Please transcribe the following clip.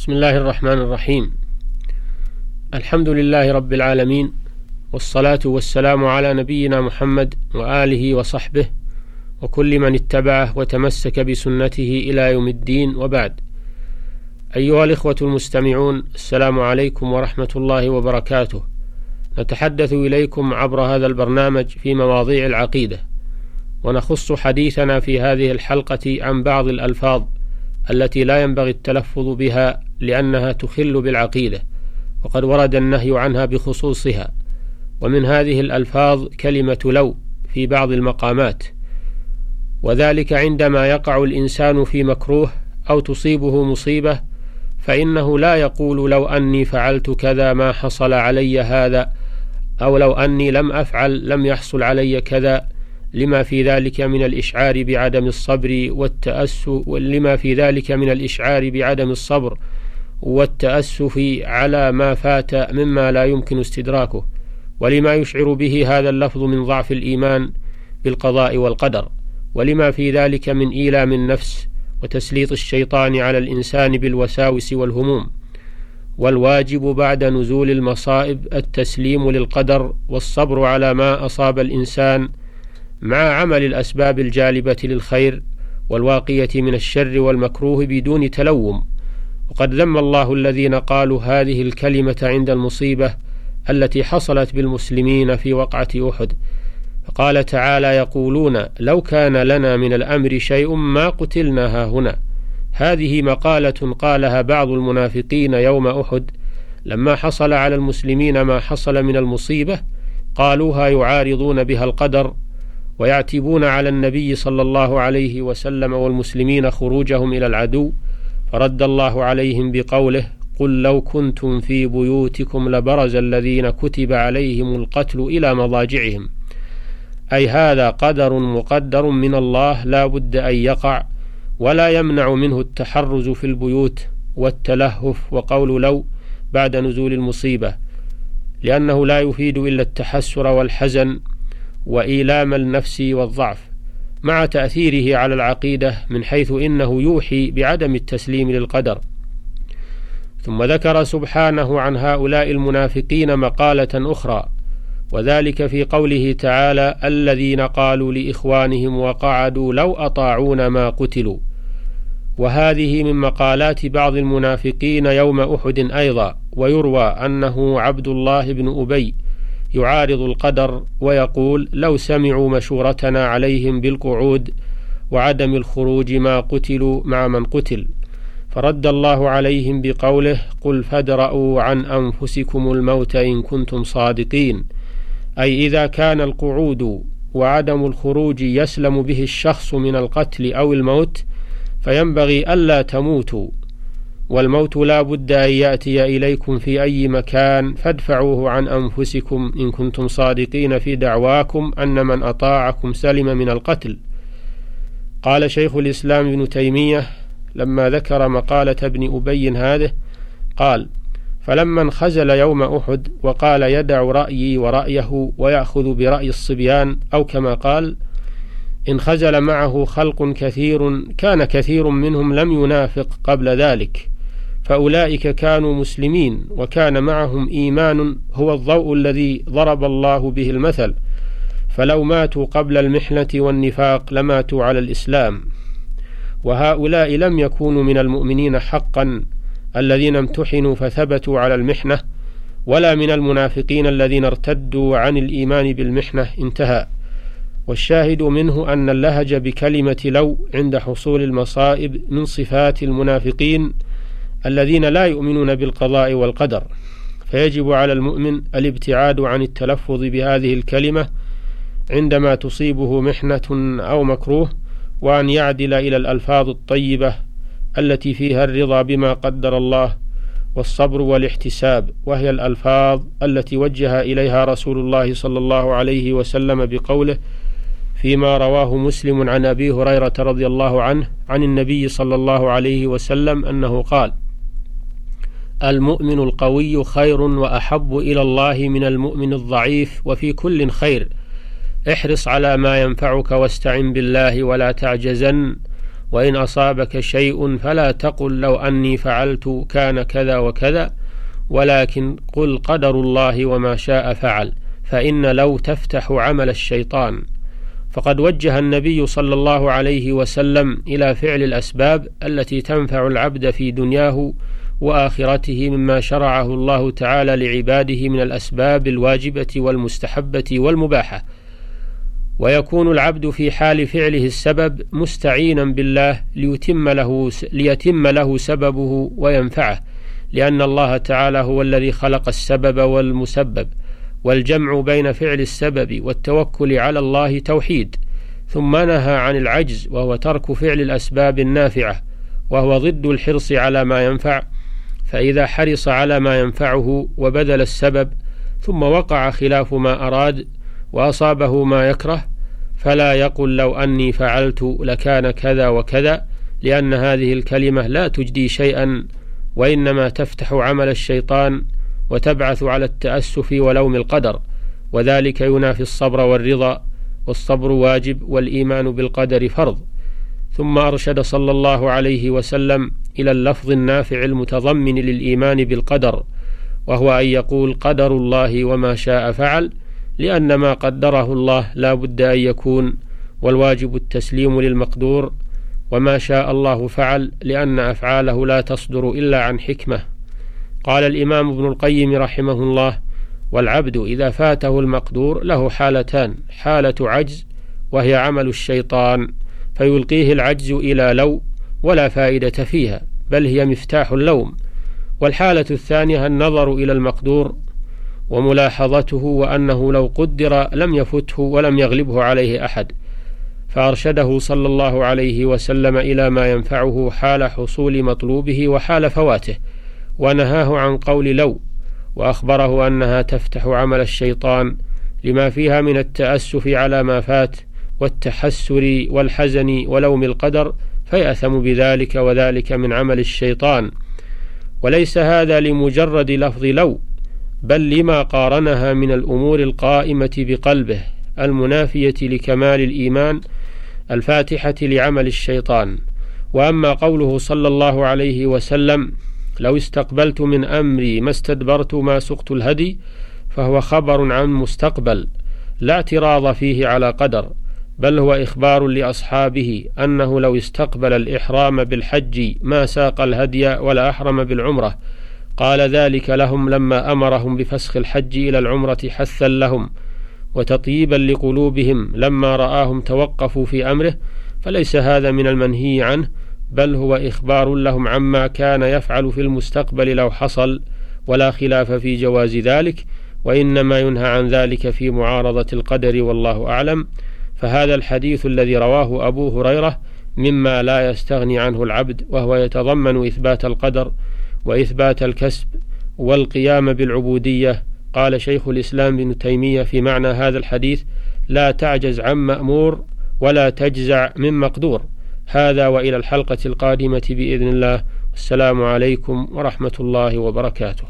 بسم الله الرحمن الرحيم. الحمد لله رب العالمين والصلاة والسلام على نبينا محمد وآله وصحبه وكل من اتبعه وتمسك بسنته إلى يوم الدين وبعد. أيها الإخوة المستمعون السلام عليكم ورحمة الله وبركاته. نتحدث إليكم عبر هذا البرنامج في مواضيع العقيدة ونخص حديثنا في هذه الحلقة عن بعض الألفاظ التي لا ينبغي التلفظ بها لأنها تخل بالعقيدة وقد ورد النهي عنها بخصوصها ومن هذه الألفاظ كلمة لو في بعض المقامات وذلك عندما يقع الإنسان في مكروه أو تصيبه مصيبة فإنه لا يقول لو أني فعلت كذا ما حصل علي هذا أو لو أني لم أفعل لم يحصل علي كذا لما في ذلك من الإشعار بعدم الصبر والتأسف لما في ذلك من الإشعار بعدم الصبر والتأسف على ما فات مما لا يمكن استدراكه ولما يشعر به هذا اللفظ من ضعف الإيمان بالقضاء والقدر ولما في ذلك من إيلام النفس وتسليط الشيطان على الإنسان بالوساوس والهموم والواجب بعد نزول المصائب التسليم للقدر والصبر على ما أصاب الإنسان مع عمل الأسباب الجالبة للخير والواقية من الشر والمكروه بدون تلوم. وقد ذم الله الذين قالوا هذه الكلمة عند المصيبة التي حصلت بالمسلمين في وقعة أحد. فقال تعالى يقولون لو كان لنا من الأمر شيء ما قتلنا هنا. هذه مقالة قالها بعض المنافقين يوم أحد. لما حصل على المسلمين ما حصل من المصيبة قالوها يعارضون بها القدر ويعتبون على النبي صلى الله عليه وسلم والمسلمين خروجهم إلى العدو. فرد الله عليهم بقوله قل لو كنتم في بيوتكم لبرز الذين كتب عليهم القتل إلى مضاجعهم. أي هذا قدر مقدر من الله لا بد أن يقع ولا يمنع منه التحرز في البيوت والتلهف وقول لو بعد نزول المصيبة لأنه لا يفيد إلا التحسر والحزن وإيلام النفس والضعف. مع تأثيره على العقيدة من حيث إنه يوحي بعدم التسليم للقدر. ثم ذكر سبحانه عن هؤلاء المنافقين مقالة أخرى وذلك في قوله تعالى الذين قالوا لإخوانهم وقعدوا لو أطاعون ما قتلوا وهذه من مقالات بعض المنافقين يوم أحد أيضا ويروى أنه عبد الله بن أبي يعارض القدر ويقول لو سمعوا مشورتنا عليهم بالقعود وعدم الخروج ما قتلوا مع من قتل. فرد الله عليهم بقوله قل فادرءوا عن أنفسكم الموت إن كنتم صادقين. أي إذا كان القعود وعدم الخروج يسلم به الشخص من القتل أو الموت فينبغي ألا تموتوا. والموت لا بد أن يأتي إليكم في أي مكان فادفعوه عن أنفسكم إن كنتم صادقين في دعواكم أن من أطاعكم سلم من القتل. قال شيخ الإسلام ابن تيمية لما ذكر مقالة ابن أبي هذه قال فلما انخزل يوم أحد وقال يدع رأيي ورأيه ويأخذ برأي الصبيان أو كما قال انخزل معه خلق كثير كان كثير منهم لم ينافق قبل ذلك فأولئك كانوا مسلمين وكان معهم إيمان هو الضوء الذي ضرب الله به المثل. فلو ماتوا قبل المحنة والنفاق لماتوا على الإسلام. وهؤلاء لم يكونوا من المؤمنين حقا الذين امتحنوا فثبتوا على المحنة ولا من المنافقين الذين ارتدوا عن الإيمان بالمحنة انتهى. والشاهد منه أن اللهج بكلمة لو عند حصول المصائب من صفات المنافقين الذين لا يؤمنون بالقضاء والقدر فيجب على المؤمن الابتعاد عن التلفظ بهذه الكلمة عندما تصيبه محنة أو مكروه وأن يعدل إلى الألفاظ الطيبة التي فيها الرضا بما قدر الله والصبر والاحتساب وهي الألفاظ التي وجه إليها رسول الله صلى الله عليه وسلم بقوله فيما رواه مسلم عن أبي هريرة رضي الله عنه عن النبي صلى الله عليه وسلم أنه قال: المؤمن القوي خير وأحب إلى الله من المؤمن الضعيف وفي كل خير. احرص على ما ينفعك واستعن بالله ولا تعجزن. وإن أصابك شيء فلا تقل لو أني فعلت كان كذا وكذا. ولكن قل قدر الله وما شاء فعل فإن لو تفتح عمل الشيطان. فقد وجه النبي صلى الله عليه وسلم إلى فعل الأسباب التي تنفع العبد في دنياه واخرته مما شرعه الله تعالى لعباده من الأسباب الواجبة والمستحبة والمباحة. ويكون العبد في حال فعله السبب مستعينا بالله ليتم له ليتم له سببه وينفعه لأن الله تعالى هو الذي خلق السبب والمسبب والجمع بين فعل السبب والتوكل على الله توحيد ثم نهى عن العجز وهو ترك فعل الأسباب النافعة وهو ضد الحرص على ما ينفع فإذا حرص على ما ينفعه وبذل السبب ثم وقع خلاف ما أراد وأصابه ما يكره فلا يقل لو أني فعلت لكان كذا وكذا لأن هذه الكلمة لا تجدي شيئا وإنما تفتح عمل الشيطان وتبعث على التأسف ولوم القدر. وذلك ينافي الصبر والرضا والصبر واجب والإيمان بالقدر فرض. ثم أرشد صلى الله عليه وسلم إلى اللفظ النافع المتضمن للإيمان بالقدر وهو أن يقول قدر الله وما شاء فعل لأن ما قدره الله لا بد أن يكون والواجب التسليم للمقدور وما شاء الله فعل لأن أفعاله لا تصدر إلا عن حكمة. قال الإمام ابن القيم رحمه الله والعبد إذا فاته المقدور له حالتان حالة عجز وهي عمل الشيطان. فيلقيه العجز إلى لو ولا فائدة فيها بل هي مفتاح اللوم. والحالة الثانية النظر إلى المقدور وملاحظته وأنه لو قدر لم يفته ولم يغلبه عليه أحد. فأرشده صلى الله عليه وسلم إلى ما ينفعه حال حصول مطلوبه وحال فواته ونهاه عن قول لو وأخبره أنها تفتح عمل الشيطان لما فيها من التأسف على ما فات والتحسر والحزن ولوم القدر فيأثم بذلك وذلك من عمل الشيطان. وليس هذا لمجرد لفظ لو بل لما قارنها من الأمور القائمة بقلبه المنافية لكمال الإيمان الفاتحة لعمل الشيطان. وأما قوله صلى الله عليه وسلم لو استقبلت من أمري ما استدبرت ما سقت الهدي فهو خبر عن مستقبل لا اعتراض فيه على قدر. بل هو إخبار لأصحابه أنه لو استقبل الإحرام بالحج ما ساق الهدي ولا أحرم بالعمرة. قال ذلك لهم لما أمرهم بفسخ الحج إلى العمرة حثا لهم وتطييبا لقلوبهم لما رآهم توقفوا في أمره. فليس هذا من المنهي عنه بل هو إخبار لهم عما كان يفعل في المستقبل لو حصل ولا خلاف في جواز ذلك. وإنما ينهى عن ذلك في معارضة القدر والله أعلم. فهذا الحديث الذي رواه أبو هريرة مما لا يستغني عنه العبد وهو يتضمن إثبات القدر وإثبات الكسب والقيام بالعبودية. قال شيخ الإسلام ابن تيمية في معنى هذا الحديث لا تعجز عن مأمور ولا تجزع من مقدور هذا وإلى الحلقة القادمة بإذن الله. السلام عليكم ورحمة الله وبركاته.